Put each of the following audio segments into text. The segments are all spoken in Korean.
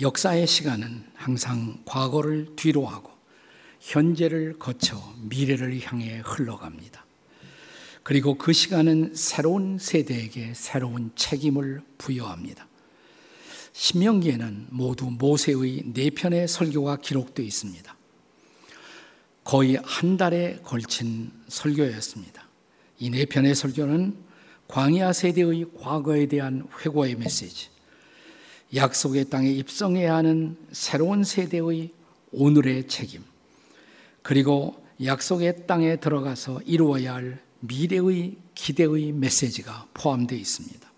역사의 시간은 항상 과거를 뒤로 하고 현재를 거쳐 미래를 향해 흘러갑니다. 그리고 그 시간은 새로운 세대에게 새로운 책임을 부여합니다. 신명기에는 모두 모세의 네 편의 설교가 기록되어 있습니다. 거의 한 달에 걸친 설교였습니다. 이 네 편의 설교는 광야 세대의 과거에 대한 회고의 메시지, 약속의 땅에 입성해야 하는 새로운 세대의 오늘의 책임, 그리고 약속의 땅에 들어가서 이루어야 할 미래의 기대의 메시지가 포함되어 있습니다.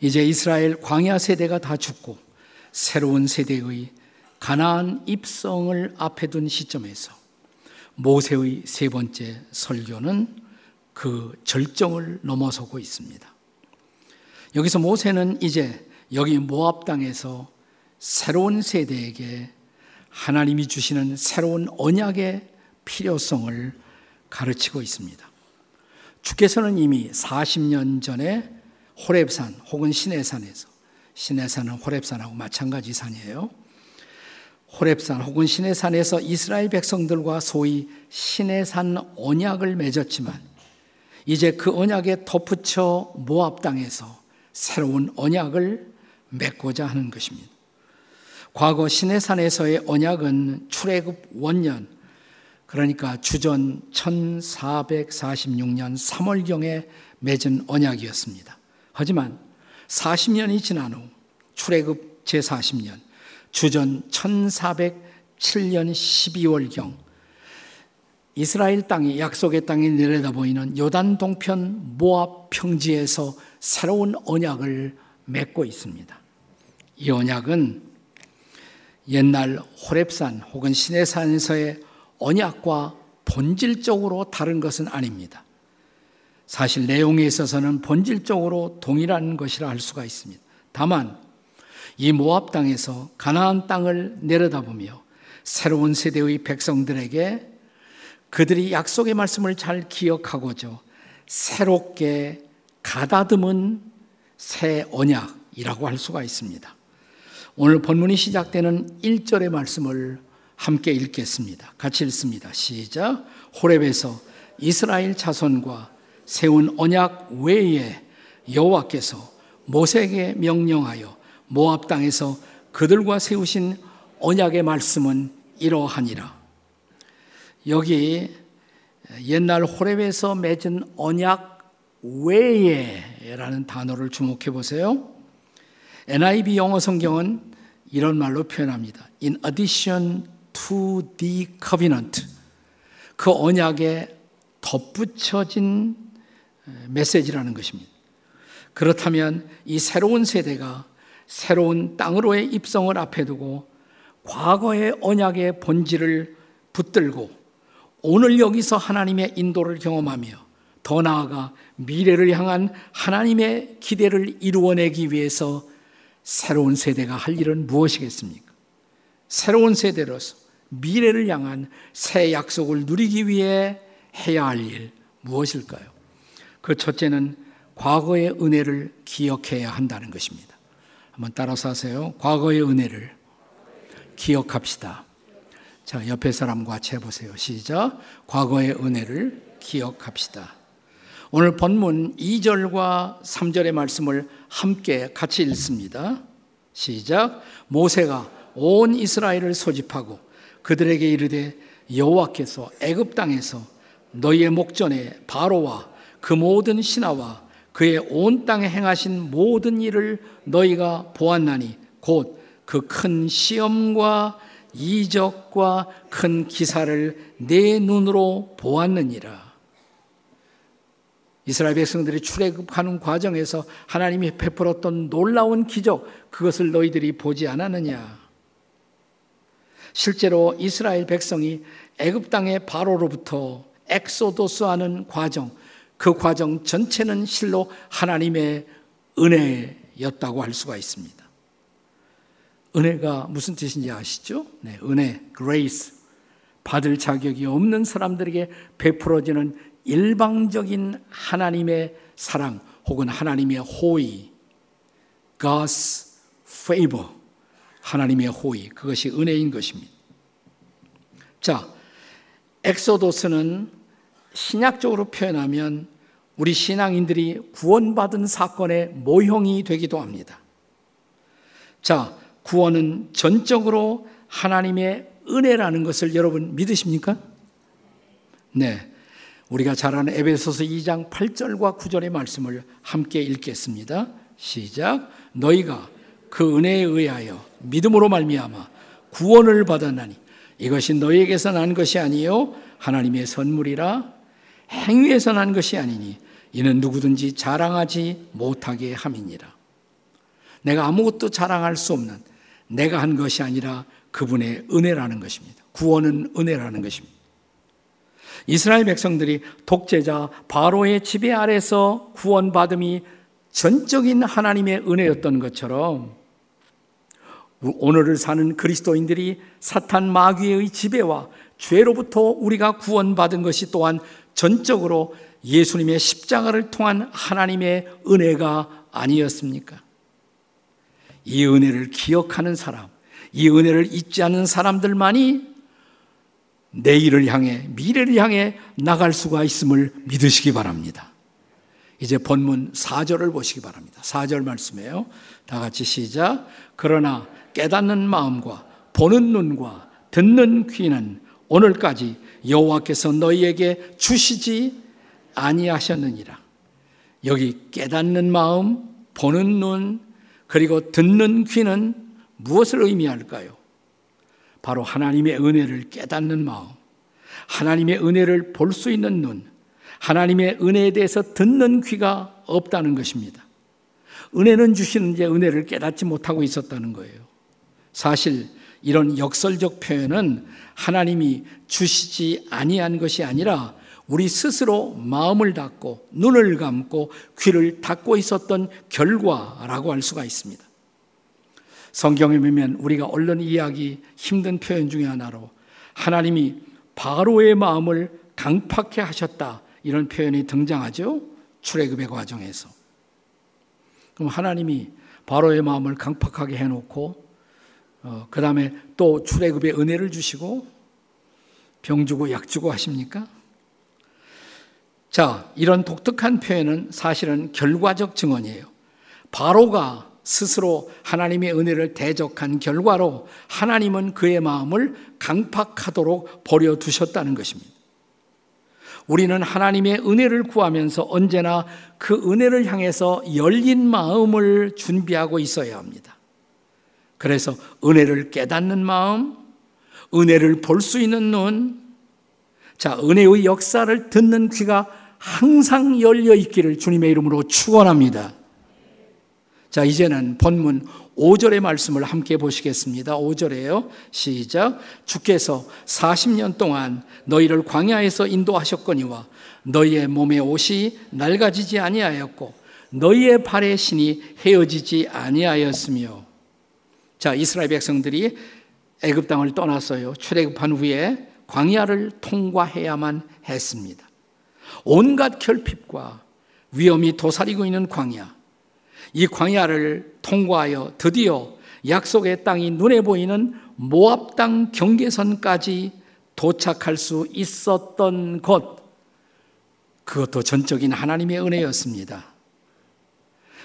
이제 이스라엘 광야 세대가 다 죽고 새로운 세대의 가나안 입성을 앞에 둔 시점에서 모세의 세 번째 설교는 그 절정을 넘어서고 있습니다. 여기서 모세는 이제 여기 모압 땅에서 새로운 세대에게 하나님이 주시는 새로운 언약의 필요성을 가르치고 있습니다. 주께서는 이미 40년 전에 호렙산 혹은 시내산에서 시내산은 호렙산하고 마찬가지 산이에요. 호렙산 혹은 시내산에서 이스라엘 백성들과 소위 시내산 언약을 맺었지만 이제 그 언약에 덧붙여 모압 땅에서 새로운 언약을 맺고자 하는 것입니다. 과거 시내산에서의 언약은 출애굽 원년 그러니까 주전 1446년 3월경에 맺은 언약이었습니다. 하지만 40년이 지난 후 출애굽 제40년 주전 1407년 12월경 이스라엘 땅이 약속의 땅이 내려다 보이는 요단 동편 모압 평지에서 새로운 언약을 맺고 있습니다. 이 언약은 옛날 호렙산 혹은 시내산에서의 언약과 본질적으로 다른 것은 아닙니다. 사실 내용에 있어서는 본질적으로 동일한 것이라 할 수가 있습니다. 다만 이 모압 땅에서 가나안 땅을 내려다보며 새로운 세대의 백성들에게 그들이 약속의 말씀을 잘 기억하고죠. 새롭게 가다듬은 새 언약이라고 할 수가 있습니다. 오늘 본문이 시작되는 1절의 말씀을 함께 읽겠습니다. 같이 읽습니다. 시작. 호렙에서 이스라엘 자손과 세운 언약 외에 여호와께서 모세에게 명령하여 모압 땅에서 그들과 세우신 언약의 말씀은 이러하니라. 여기 옛날 호렙에서 맺은 언약 외에라는 단어를 주목해 보세요. NIV 영어 성경은 이런 말로 표현합니다. In addition to the covenant. 그 언약에 덧붙여진 메시지라는 것입니다. 그렇다면 이 새로운 세대가 새로운 땅으로의 입성을 앞에 두고 과거의 언약의 본질을 붙들고 오늘 여기서 하나님의 인도를 경험하며 더 나아가 미래를 향한 하나님의 기대를 이루어내기 위해서 새로운 세대가 할 일은 무엇이겠습니까? 새로운 세대로서 미래를 향한 새 약속을 누리기 위해 해야 할 일 무엇일까요? 그 첫째는 과거의 은혜를 기억해야 한다는 것입니다. 한번 따라서 하세요. 과거의 은혜를 기억합시다. 자, 옆에 사람과 같이 해보세요. 시작. 과거의 은혜를 기억합시다. 오늘 본문 2절과 3절의 말씀을 함께 같이 읽습니다. 시작. 모세가 온 이스라엘을 소집하고 그들에게 이르되 여호와께서 애굽 땅에서 너희의 목전에 바로와 그 모든 신하와 그의 온 땅에 행하신 모든 일을 너희가 보았나니 곧 그 큰 시험과 이적과 큰 기사를 내 눈으로 보았느니라. 이스라엘 백성들이 출애굽하는 과정에서 하나님이 베풀었던 놀라운 기적 그것을 너희들이 보지 않았느냐? 실제로 이스라엘 백성이 애굽 땅의 바로로부터 엑소도스하는 과정 그 과정 전체는 실로 하나님의 은혜였다고 할 수가 있습니다. 은혜가 무슨 뜻인지 아시죠? 네, 은혜, grace. 받을 자격이 없는 사람들에게 베풀어지는 일방적인 하나님의 사랑 혹은 하나님의 호의, God's favor. 하나님의 호의, 그것이 은혜인 것입니다. 자, 엑소도스는 신약적으로 표현하면 우리 신앙인들이 구원받은 사건의 모형이 되기도 합니다. 자, 구원은 전적으로 하나님의 은혜라는 것을 여러분 믿으십니까? 네. 우리가 잘 아는 에베소서 2장 8절과 9절의 말씀을 함께 읽겠습니다. 시작. 너희가 그 은혜에 의하여 믿음으로 말미암아 구원을 받았나니 이것이 너희에게서 난 것이 아니요 하나님의 선물이라 행위에서 난 것이 아니니 이는 누구든지 자랑하지 못하게 함이니라. 내가 아무것도 자랑할 수 없는 내가 한 것이 아니라 그분의 은혜라는 것입니다. 구원은 은혜라는 것입니다. 이스라엘 백성들이 독재자 바로의 지배 아래서 구원받음이 전적인 하나님의 은혜였던 것처럼 오늘을 사는 그리스도인들이 사탄 마귀의 지배와 죄로부터 우리가 구원받은 것이 또한 전적으로 예수님의 십자가를 통한 하나님의 은혜가 아니었습니까? 이 은혜를 기억하는 사람, 이 은혜를 잊지 않는 사람들만이 내일을 향해, 미래를 향해 나갈 수가 있음을 믿으시기 바랍니다. 이제 본문 4절을 보시기 바랍니다. 4절 말씀이에요. 다 같이 시작. 그러나 깨닫는 마음과 보는 눈과 듣는 귀는 오늘까지 여호와께서 너희에게 주시지 아니하셨느니라. 여기 깨닫는 마음, 보는 눈, 그리고 듣는 귀는 무엇을 의미할까요? 바로 하나님의 은혜를 깨닫는 마음, 하나님의 은혜를 볼 수 있는 눈, 하나님의 은혜에 대해서 듣는 귀가 없다는 것입니다. 은혜는 주시는데 은혜를 깨닫지 못하고 있었다는 거예요. 사실 이런 역설적 표현은 하나님이 주시지 아니한 것이 아니라 우리 스스로 마음을 닫고 눈을 감고 귀를 닫고 있었던 결과라고 할 수가 있습니다. 성경에 보면 우리가 얼른 이해하기 힘든 표현 중에 하나로 하나님이 바로의 마음을 강팍해 하셨다 이런 표현이 등장하죠. 출애굽의 과정에서. 그럼 하나님이 바로의 마음을 강팍하게 해놓고 어, 그 다음에 또 출애굽의 은혜를 주시고 병 주고 약 주고 하십니까? 자, 이런 독특한 표현은 사실은 결과적 증언이에요. 바로가 스스로 하나님의 은혜를 대적한 결과로 하나님은 그의 마음을 강팍하도록 버려두셨다는 것입니다. 우리는 하나님의 은혜를 구하면서 언제나 그 은혜를 향해서 열린 마음을 준비하고 있어야 합니다. 그래서 은혜를 깨닫는 마음, 은혜를 볼 수 있는 눈, 자, 은혜의 역사를 듣는 귀가 항상 열려 있기를 주님의 이름으로 축원합니다. 자, 이제는 본문 5절의 말씀을 함께 보시겠습니다. 5절에요. 시작. 주께서 40년 동안 너희를 광야에서 인도하셨거니와 너희의 몸의 옷이 낡아지지 아니하였고 너희의 발의 신이 헤어지지 아니하였으며 자, 이스라엘 백성들이 애굽 땅을 떠났어요. 출애굽한 후에 광야를 통과해야만 했습니다. 온갖 결핍과 위험이 도사리고 있는 광야. 이 광야를 통과하여 드디어 약속의 땅이 눈에 보이는 모압 땅 경계선까지 도착할 수 있었던 것. 그것도 전적인 하나님의 은혜였습니다.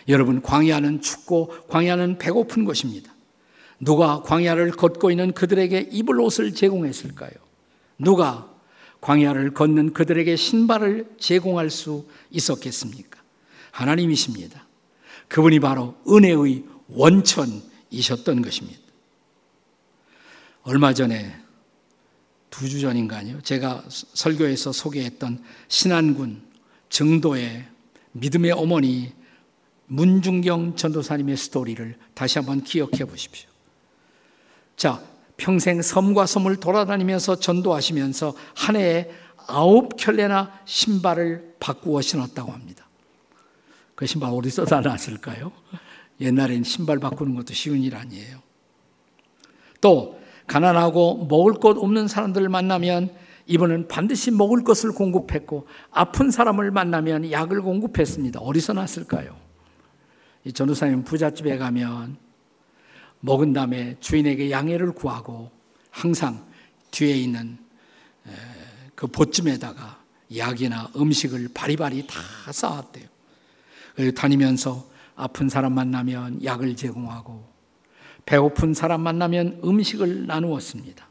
여러분, 광야는 춥고 광야는 배고픈 것입니다. 누가 광야를 걷고 있는 그들에게 입을 옷을 제공했을까요? 누가 광야를 걷는 그들에게 신발을 제공할 수 있었겠습니까? 하나님이십니다. 그분이 바로 은혜의 원천이셨던 것입니다. 얼마 전에 두 주 전인가요? 제가 설교에서 소개했던 신안군 정도의 믿음의 어머니 문중경 전도사님의 스토리를 다시 한번 기억해 보십시오. 자, 평생 섬과 섬을 돌아다니면서 전도하시면서 한 해에 아홉 켤레나 신발을 바꾸어 신었다고 합니다. 그 신발 어디서 다 났을까요? 옛날엔 신발 바꾸는 것도 쉬운 일 아니에요. 또 가난하고 먹을 것 없는 사람들을 만나면 이분은 반드시 먹을 것을 공급했고 아픈 사람을 만나면 약을 공급했습니다. 어디서 났을까요? 이 전도사님 부잣집에 가면 먹은 다음에 주인에게 양해를 구하고 항상 뒤에 있는 그 보쯤에다가 약이나 음식을 바리바리 다 쌓았대요. 다니면서 아픈 사람 만나면 약을 제공하고 배고픈 사람 만나면 음식을 나누었습니다.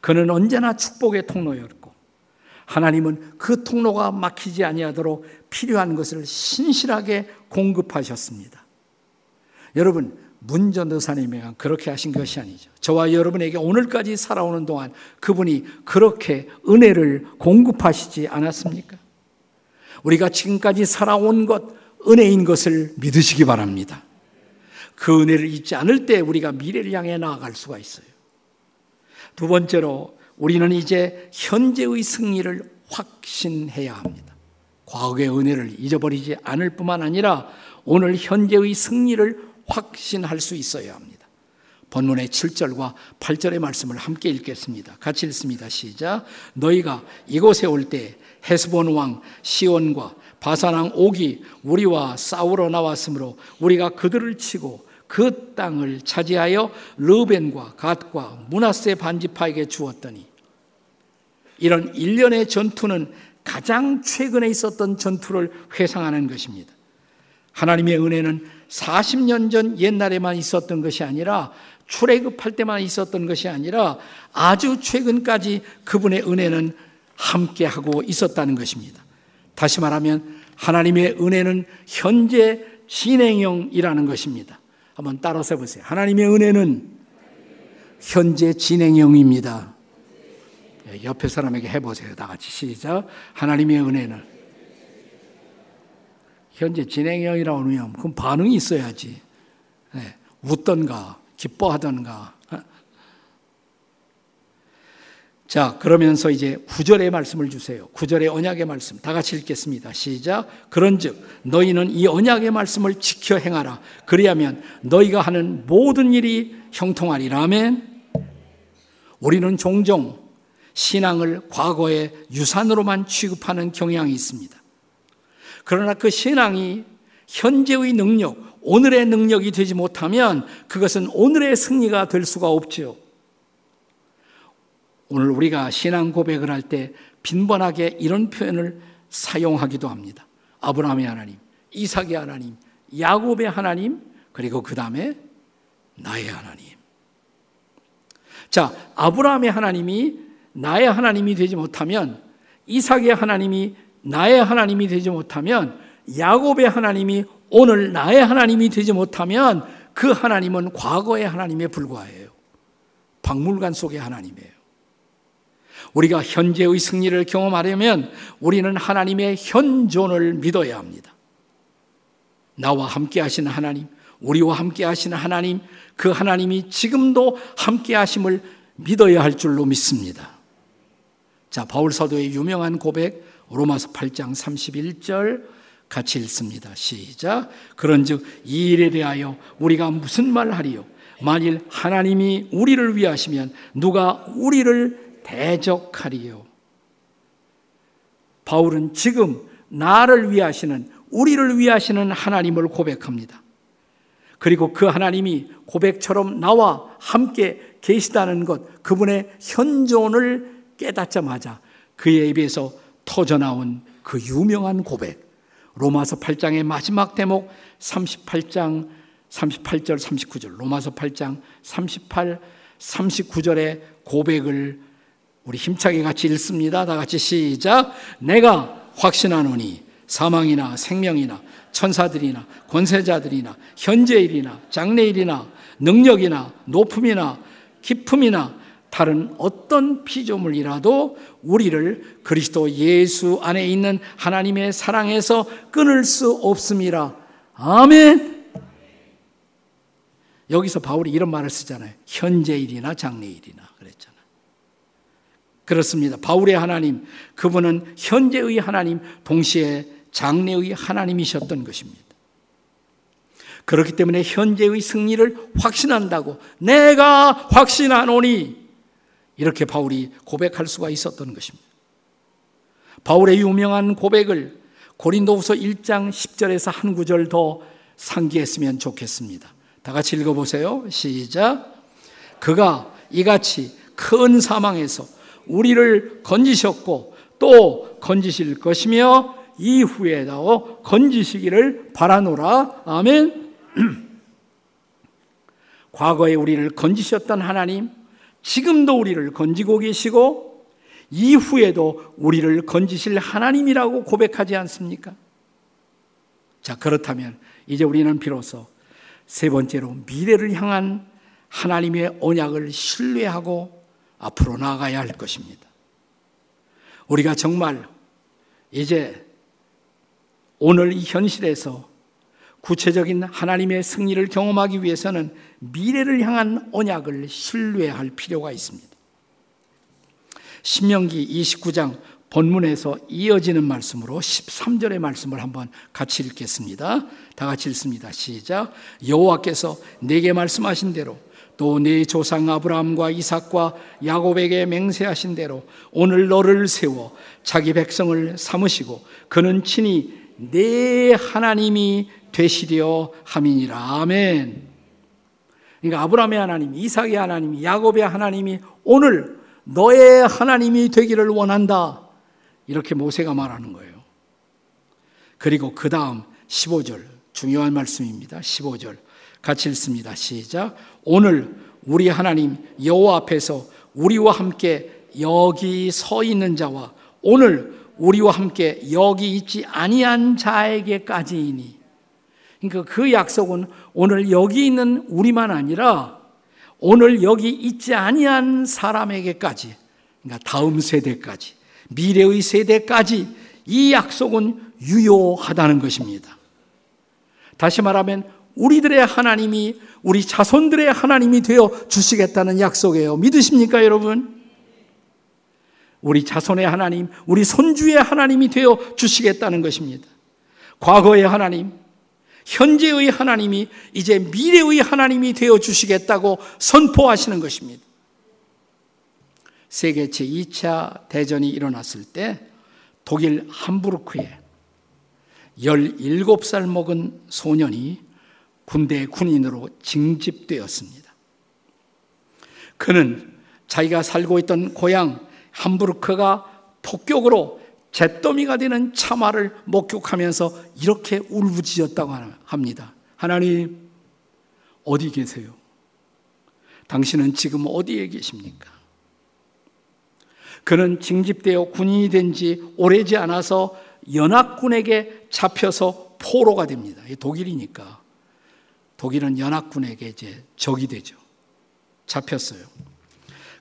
그는 언제나 축복의 통로였고 하나님은 그 통로가 막히지 아니하도록 필요한 것을 신실하게 공급하셨습니다. 여러분 문전도사님이 그렇게 하신 것이 아니죠. 저와 여러분에게 오늘까지 살아오는 동안 그분이 그렇게 은혜를 공급하시지 않았습니까? 우리가 지금까지 살아온 것, 은혜인 것을 믿으시기 바랍니다. 그 은혜를 잊지 않을 때 우리가 미래를 향해 나아갈 수가 있어요. 두 번째로 우리는 이제 현재의 승리를 확신해야 합니다. 과거의 은혜를 잊어버리지 않을 뿐만 아니라 오늘 현재의 승리를 확신할 수 있어야 합니다. 본문의 7절과 8절의 말씀을 함께 읽겠습니다. 같이 읽습니다. 시작. 너희가 이곳에 올 때 헤스본 왕 시온과 바산 왕 옥이 우리와 싸우러 나왔으므로 우리가 그들을 치고 그 땅을 차지하여 르벤과 갓과 문하세 반지파에게 주었더니 이런 일련의 전투는 가장 최근에 있었던 전투를 회상하는 것입니다. 하나님의 은혜는 40년 전 옛날에만 있었던 것이 아니라 출애굽할 때만 있었던 것이 아니라 아주 최근까지 그분의 은혜는 함께 하고 있었다는 것입니다. 다시 말하면 하나님의 은혜는 현재 진행형이라는 것입니다. 한번 따라서 보세요. 하나님의 은혜는 현재 진행형입니다. 예, 옆에 사람에게 해보세요. 다 같이 시작. 하나님의 은혜는 현재 진행형이라고 하면 그럼 반응이 있어야지. 네, 웃던가 기뻐하던가. 자, 그러면서 이제 구절의 말씀을 주세요. 구절의 언약의 말씀. 다 같이 읽겠습니다. 시작. 그런즉 너희는 이 언약의 말씀을 지켜 행하라. 그리하면 너희가 하는 모든 일이 형통하리라. 아멘. 우리는 종종 신앙을 과거의 유산으로만 취급하는 경향이 있습니다. 그러나 그 신앙이 현재의 능력, 오늘의 능력이 되지 못하면 그것은 오늘의 승리가 될 수가 없지요. 오늘 우리가 신앙 고백을 할 때 빈번하게 이런 표현을 사용하기도 합니다. 아브라함의 하나님, 이삭의 하나님, 야곱의 하나님, 그리고 그 다음에 나의 하나님. 자, 아브라함의 하나님이 나의 하나님이 되지 못하면 이삭의 하나님이 나의 하나님이 되지 못하면 야곱의 하나님이 오늘 나의 하나님이 되지 못하면 그 하나님은 과거의 하나님에 불과해요. 박물관 속의 하나님이에요. 우리가 현재의 승리를 경험하려면 우리는 하나님의 현존을 믿어야 합니다. 나와 함께 하시는 하나님, 우리와 함께 하시는 하나님, 그 하나님이 지금도 함께 하심을 믿어야 할 줄로 믿습니다. 자, 바울 사도의 유명한 고백 로마서 8장 31절 같이 읽습니다. 시작. 그런즉 이 일에 대하여 우리가 무슨 말 하리요? 만일 하나님이 우리를 위하시면 누가 우리를 대적하리요? 바울은 지금 나를 위하시는 우리를 위하시는 하나님을 고백합니다. 그리고 그 하나님이 고백처럼 나와 함께 계시다는 것, 그분의 현존을 깨닫자마자 그의 입에서 터져나온 그 유명한 고백. 로마서 8장의 마지막 대목 38장 38절 39절 로마서 8장 38 39절의 고백을 우리 힘차게 같이 읽습니다. 다 같이 시작. 내가 확신하노니 사망이나 생명이나 천사들이나 권세자들이나 현재일이나 장래일이나 능력이나 높음이나 깊음이나 다른 어떤 피조물이라도 우리를 그리스도 예수 안에 있는 하나님의 사랑에서 끊을 수 없습니다. 아멘. 여기서 바울이 이런 말을 쓰잖아요. 현재일이나 장래일이나 그랬잖아요. 그렇습니다. 바울의 하나님, 그분은 현재의 하나님, 동시에 장래의 하나님이셨던 것입니다. 그렇기 때문에 현재의 승리를 확신한다고 내가 확신하노니 이렇게 바울이 고백할 수가 있었던 것입니다. 바울의 유명한 고백을 고린도후서 1장 10절에서 한 구절 더 상기했으면 좋겠습니다. 다 같이 읽어보세요. 시작. 그가 이같이 큰 사망에서 우리를 건지셨고 또 건지실 것이며 이후에도 건지시기를 바라노라. 아멘. 과거에 우리를 건지셨던 하나님, 지금도 우리를 건지고 계시고 이후에도 우리를 건지실 하나님이라고 고백하지 않습니까? 자, 그렇다면 이제 우리는 비로소 세 번째로 미래를 향한 하나님의 언약을 신뢰하고 앞으로 나아가야 할 것입니다. 우리가 정말 이제 오늘 이 현실에서 구체적인 하나님의 승리를 경험하기 위해서는 미래를 향한 언약을 신뢰할 필요가 있습니다. 신명기 29장 본문에서 이어지는 말씀으로 13절의 말씀을 한번 같이 읽겠습니다. 다 같이 읽습니다. 시작. 여호와께서 내게 말씀하신 대로 또 내 조상 아브라함과 이삭과 야곱에게 맹세하신 대로 오늘 너를 세워 자기 백성을 삼으시고 그는 친히 내 하나님이 되시려 함이니라. 아멘. 그러니까 아브라함의 하나님, 이삭의 하나님, 야곱의 하나님이 오늘 너의 하나님이 되기를 원한다. 이렇게 모세가 말하는 거예요. 그리고 그 다음 15절, 중요한 말씀입니다. 15절. 같이 읽습니다. 시작. 오늘 우리 하나님 여호와 앞에서 우리와 함께 여기 서 있는 자와 오늘 우리와 함께 여기 있지 아니한 자에게까지이니. 그러니까 그 약속은 오늘 여기 있는 우리만 아니라 오늘 여기 있지 아니한 사람에게까지, 그러니까 다음 세대까지, 미래의 세대까지 이 약속은 유효하다는 것입니다. 다시 말하면 우리들의 하나님이 우리 자손들의 하나님이 되어 주시겠다는 약속이에요. 믿으십니까, 여러분? 우리 자손의 하나님, 우리 손주의 하나님이 되어 주시겠다는 것입니다. 과거의 하나님, 현재의 하나님이 이제 미래의 하나님이 되어 주시겠다고 선포하시는 것입니다. 세계 제2차 대전이 일어났을 때 독일 함부르크에 17살 먹은 소년이 군대 군인으로 징집되었습니다. 그는 자기가 살고 있던 고향 함부르크가 폭격으로 잿더미가 되는 참화를 목격하면서 이렇게 울부짖었다고 합니다. 하나님, 어디 계세요? 당신은 지금 어디에 계십니까? 그는 징집되어 군인이 된 지 오래지 않아서 연합군에게 잡혀서 포로가 됩니다. 독일이니까. 독일은 연합군에게 이제 적이 되죠. 잡혔어요.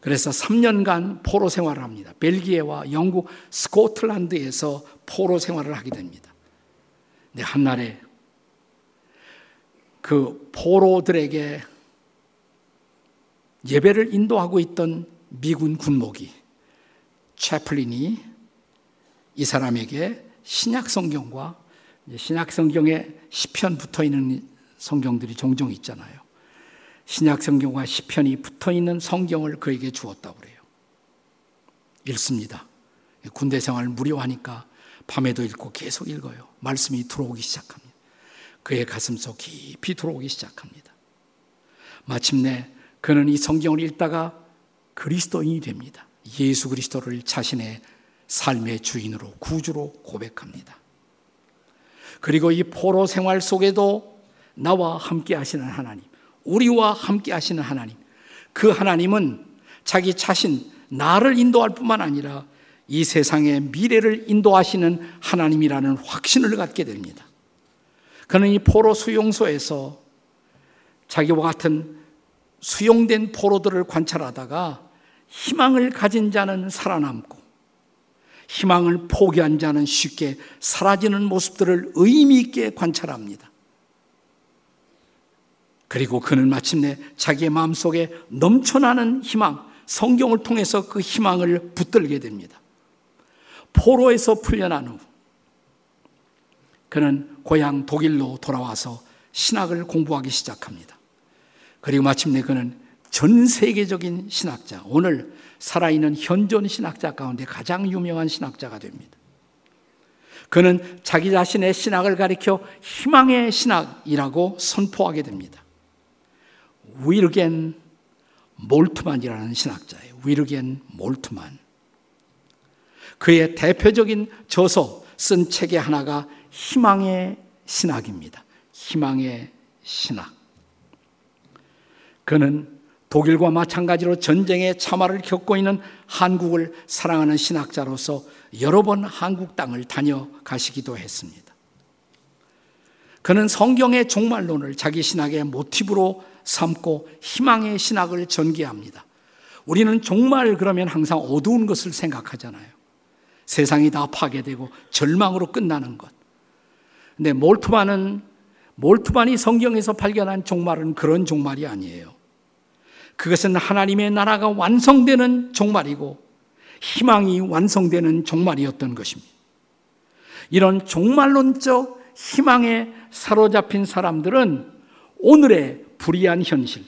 그래서 3년간 포로 생활을 합니다. 벨기에와 영국, 스코틀란드에서 포로 생활을 하게 됩니다. 근데 한날에 그 포로들에게 예배를 인도하고 있던 미군 군목이 채플린이 이 사람에게 신약 성경과 신약 성경에 시편 붙어 있는 성경들이 종종 있잖아요. 신약 성경과 시편이 붙어 있는 성경을 그에게 주었다고 그래요. 읽습니다. 군대 생활 무료하니까 밤에도 읽고 계속 읽어요. 말씀이 들어오기 시작합니다. 그의 가슴속 깊이 들어오기 시작합니다. 마침내 그는 이 성경을 읽다가 그리스도인이 됩니다. 예수 그리스도를 자신의 삶의 주인으로 구주로 고백합니다. 그리고 이 포로 생활 속에도 나와 함께 하시는 하나님, 우리와 함께 하시는 하나님. 그 하나님은 자기 자신, 나를 인도할 뿐만 아니라 이 세상의 미래를 인도하시는 하나님이라는 확신을 갖게 됩니다. 그는 이 포로 수용소에서 자기와 같은 수용된 포로들을 관찰하다가 희망을 가진 자는 살아남고 희망을 포기한 자는 쉽게 사라지는 모습들을 의미 있게 관찰합니다. 그리고 그는 마침내 자기의 마음속에 넘쳐나는 희망, 성경을 통해서 그 희망을 붙들게 됩니다. 포로에서 풀려난 후 그는 고향 독일로 돌아와서 신학을 공부하기 시작합니다. 그리고 마침내 그는 전 세계적인 신학자, 오늘 살아있는 현존 신학자 가운데 가장 유명한 신학자가 됩니다. 그는 자기 자신의 신학을 가리켜 희망의 신학이라고 선포하게 됩니다. 위르겐 몰트만이라는 신학자예요. 위르겐 몰트만. 그의 대표적인 저서 쓴 책의 하나가 희망의 신학입니다. 희망의 신학. 그는 독일과 마찬가지로 전쟁의 참화를 겪고 있는 한국을 사랑하는 신학자로서 여러 번 한국 땅을 다녀가시기도 했습니다. 그는 성경의 종말론을 자기 신학의 모티브로 삼고 희망의 신학을 전개합니다. 우리는 종말 그러면 항상 어두운 것을 생각하잖아요. 세상이 다 파괴되고 절망으로 끝나는 것. 근데 몰트만은 몰트만이 성경에서 발견한 종말은 그런 종말이 아니에요. 그것은 하나님의 나라가 완성되는 종말이고 희망이 완성되는 종말이었던 것입니다. 이런 종말론적 희망에 사로잡힌 사람들은 오늘의 불의한 현실,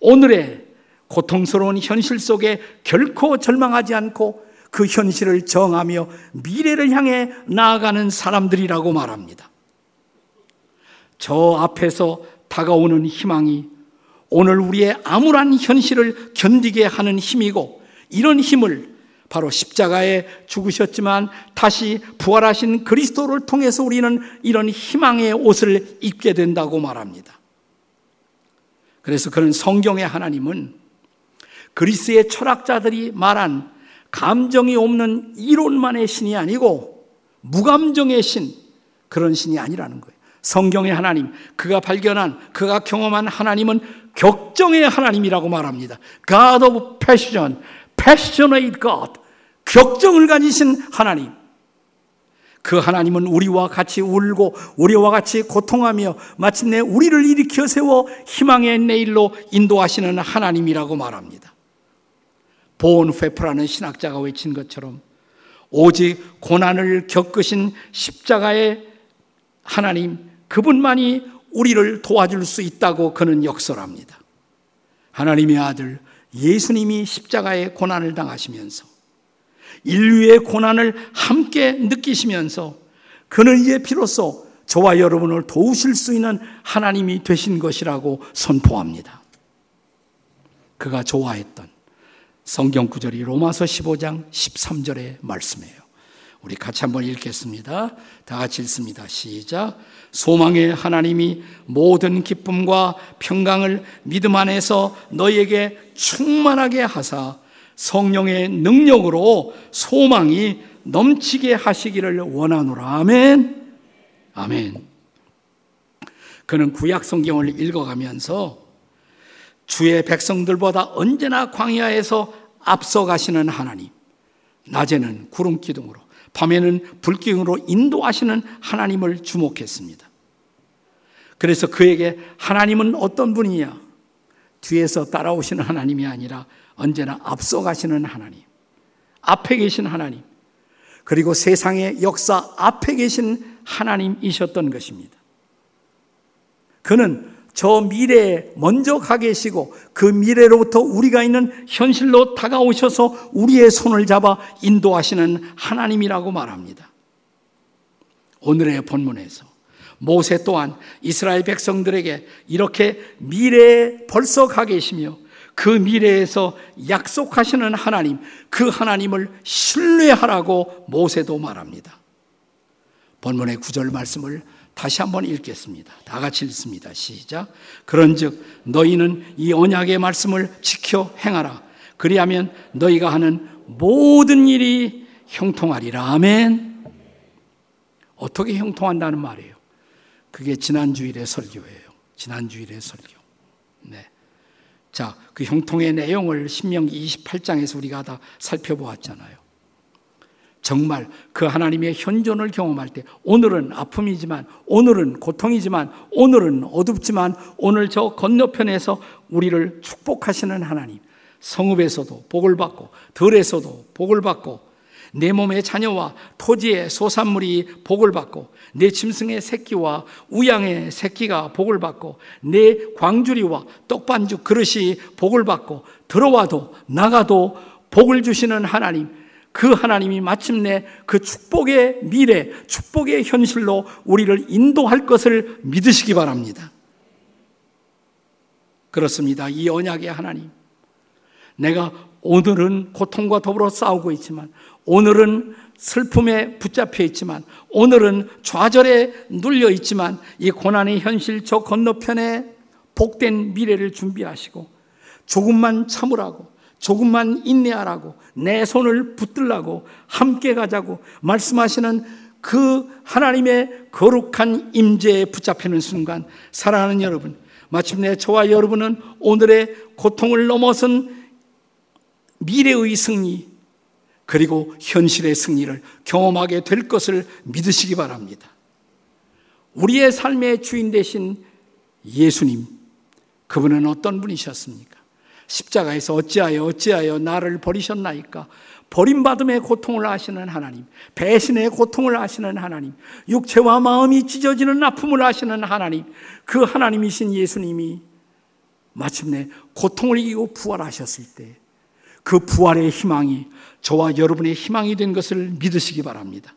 오늘의 고통스러운 현실 속에 결코 절망하지 않고 그 현실을 정하며 미래를 향해 나아가는 사람들이라고 말합니다. 저 앞에서 다가오는 희망이 오늘 우리의 암울한 현실을 견디게 하는 힘이고 이런 힘을 바로 십자가에 죽으셨지만 다시 부활하신 그리스도를 통해서 우리는 이런 희망의 옷을 입게 된다고 말합니다. 그래서 그런 성경의 하나님은 그리스의 철학자들이 말한 감정이 없는 이론만의 신이 아니고 무감정의 신, 그런 신이 아니라는 거예요. 성경의 하나님, 그가 발견한, 그가 경험한 하나님은 격정의 하나님이라고 말합니다. God of passion, passionate God. 격정을 가지신 하나님. 그 하나님은 우리와 같이 울고 우리와 같이 고통하며 마침내 우리를 일으켜 세워 희망의 내일로 인도하시는 하나님이라고 말합니다. 본 페프라는 신학자가 외친 것처럼 오직 고난을 겪으신 십자가의 하나님 그분만이 우리를 도와줄 수 있다고 그는 역설합니다. 하나님의 아들 예수님이 십자가의 고난을 당하시면서 인류의 고난을 함께 느끼시면서 그는 이제 비로소 저와 여러분을 도우실 수 있는 하나님이 되신 것이라고 선포합니다. 그가 좋아했던 성경 구절이 로마서 15장 13절의 말씀이에요. 우리 같이 한번 읽겠습니다. 다 같이 읽습니다. 시작. 소망의 하나님이 모든 기쁨과 평강을 믿음 안에서 너희에게 충만하게 하사 성령의 능력으로 소망이 넘치게 하시기를 원하노라. 아멘. 아멘. 그는 구약 성경을 읽어가면서 주의 백성들보다 언제나 광야에서 앞서가시는 하나님, 낮에는 구름 기둥으로, 밤에는 불기둥으로 인도하시는 하나님을 주목했습니다. 그래서 그에게 하나님은 어떤 분이냐? 뒤에서 따라오시는 하나님이 아니라 언제나 앞서가시는 하나님, 앞에 계신 하나님, 그리고 세상의 역사 앞에 계신 하나님이셨던 것입니다. 그는 저 미래에 먼저 가 계시고 그 미래로부터 우리가 있는 현실로 다가오셔서 우리의 손을 잡아 인도하시는 하나님이라고 말합니다. 오늘의 본문에서 모세 또한 이스라엘 백성들에게 이렇게 미래에 벌써 가 계시며 그 미래에서 약속하시는 하나님, 그 하나님을 신뢰하라고 모세도 말합니다. 본문의 구절 말씀을 다시 한번 읽겠습니다. 다 같이 읽습니다. 시작. 그런즉 너희는 이 언약의 말씀을 지켜 행하라. 그리하면 너희가 하는 모든 일이 형통하리라. 아멘. 어떻게 형통한다는 말이에요? 그게 지난 주일의 설교예요. 지난 주일의 설교. 네. 자, 그 형통의 내용을 신명기 28장에서 우리가 다 살펴보았잖아요. 정말 그 하나님의 현존을 경험할 때 오늘은 아픔이지만 오늘은 고통이지만 오늘은 어둡지만 오늘 저 건너편에서 우리를 축복하시는 하나님 성읍에서도 복을 받고 들에서도 복을 받고 내 몸의 자녀와 토지의 소산물이 복을 받고 내 짐승의 새끼와 우양의 새끼가 복을 받고 내 광주리와 떡반죽 그릇이 복을 받고 들어와도 나가도 복을 주시는 하나님 그 하나님이 마침내 그 축복의 미래, 축복의 현실로 우리를 인도할 것을 믿으시기 바랍니다. 그렇습니다. 이 언약의 하나님. 내가 오늘은 고통과 더불어 싸우고 있지만, 오늘은 슬픔에 붙잡혀 있지만, 오늘은 좌절에 눌려 있지만, 이 고난의 현실 저 건너편에 복된 미래를 준비하시고, 조금만 참으라고, 조금만 인내하라고, 내 손을 붙들라고, 함께 가자고 말씀하시는 그 하나님의 거룩한 임재에 붙잡히는 순간, 사랑하는 여러분, 마침내 저와 여러분은 오늘의 고통을 넘어선 미래의 승리, 그리고 현실의 승리를 경험하게 될 것을 믿으시기 바랍니다. 우리의 삶의 주인 되신 예수님, 그분은 어떤 분이셨습니까? 십자가에서 어찌하여 어찌하여 나를 버리셨나이까? 버림받음의 고통을 아시는 하나님, 배신의 고통을 아시는 하나님, 육체와 마음이 찢어지는 아픔을 아시는 하나님, 그 하나님이신 예수님이 마침내 고통을 이기고 부활하셨을 때, 그 부활의 희망이 저와 여러분의 희망이 된 것을 믿으시기 바랍니다.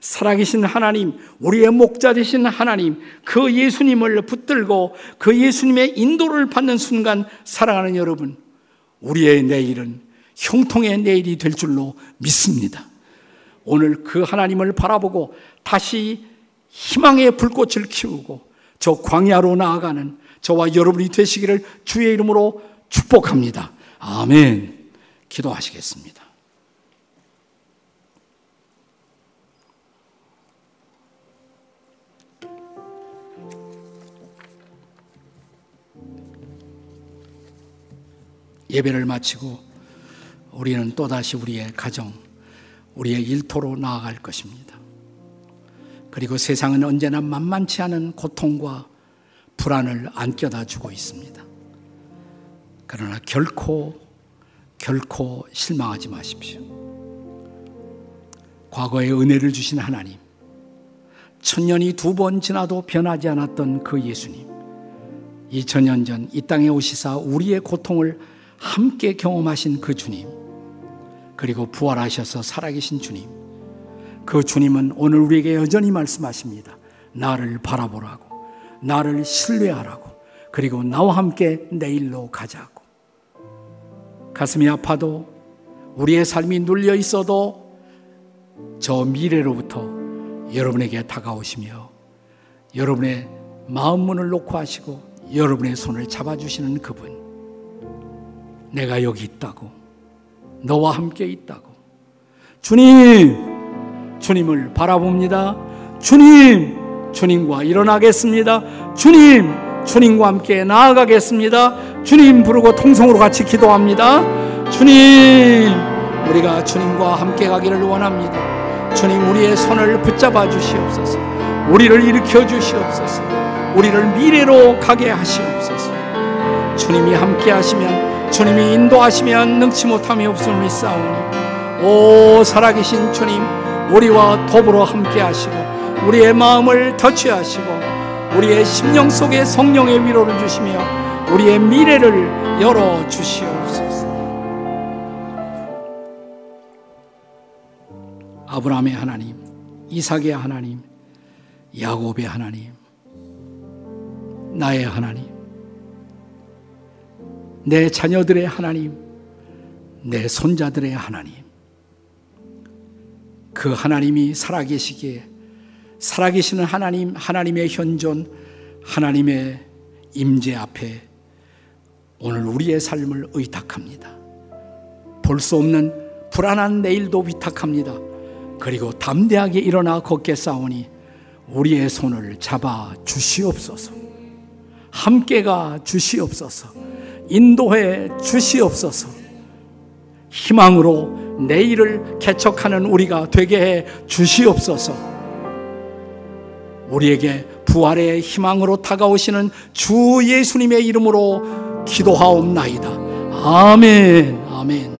살아계신 하나님, 우리의 목자 되신 하나님, 그 예수님을 붙들고 그 예수님의 인도를 받는 순간 사랑하는 여러분, 우리의 내일은 형통의 내일이 될 줄로 믿습니다. 오늘 그 하나님을 바라보고 다시 희망의 불꽃을 키우고 저 광야로 나아가는 저와 여러분이 되시기를 주의 이름으로 축복합니다. 아멘. 기도하시겠습니다. 예배를 마치고 우리는 또다시 우리의 가정, 우리의 일터로 나아갈 것입니다. 그리고 세상은 언제나 만만치 않은 고통과 불안을 안겨다 주고 있습니다. 그러나 결코, 결코 실망하지 마십시오. 과거의 은혜를 주신 하나님, 천년이 두 번 지나도 변하지 않았던 그 예수님, 2000년 전 이 땅에 오시사 우리의 고통을 함께 경험하신 그 주님, 그리고 부활하셔서 살아계신 주님, 그 주님은 오늘 우리에게 여전히 말씀하십니다. 나를 바라보라고, 나를 신뢰하라고, 그리고 나와 함께 내일로 가자고. 가슴이 아파도 우리의 삶이 눌려 있어도 저 미래로부터 여러분에게 다가오시며 여러분의 마음 문을 놓고 하시고 여러분의 손을 잡아주시는 그분. 내가 여기 있다고. 너와 함께 있다고. 주님, 주님을 바라봅니다. 주님, 주님과 일어나겠습니다. 주님, 주님과 함께 나아가겠습니다. 주님 부르고 통성으로 같이 기도합니다. 주님, 우리가 주님과 함께 가기를 원합니다. 주님, 우리의 손을 붙잡아 주시옵소서. 우리를 일으켜 주시옵소서. 우리를 미래로 가게 하시옵소서. 주님이 함께 하시면 주님이 인도하시면 능치 못함이 없음을 믿사오니 오 살아계신 주님 우리와 더불어 함께 하시고 우리의 마음을 터치하시고 우리의 심령 속에 성령의 위로를 주시며 우리의 미래를 열어 주시옵소서. 아브라함의 하나님, 이삭의 하나님, 야곱의 하나님, 나의 하나님, 내 자녀들의 하나님, 내 손자들의 하나님, 그 하나님이 살아계시기에 살아계시는 하나님, 하나님의 현존, 하나님의 임재 앞에 오늘 우리의 삶을 의탁합니다. 볼 수 없는 불안한 내일도 위탁합니다. 그리고 담대하게 일어나 걷게 싸우니 우리의 손을 잡아 주시옵소서. 함께가 주시옵소서. 인도해 주시옵소서. 희망으로 내일을 개척하는 우리가 되게 해 주시옵소서. 우리에게 부활의 희망으로 다가오시는 주 예수님의 이름으로 기도하옵나이다. 아멘. 아멘.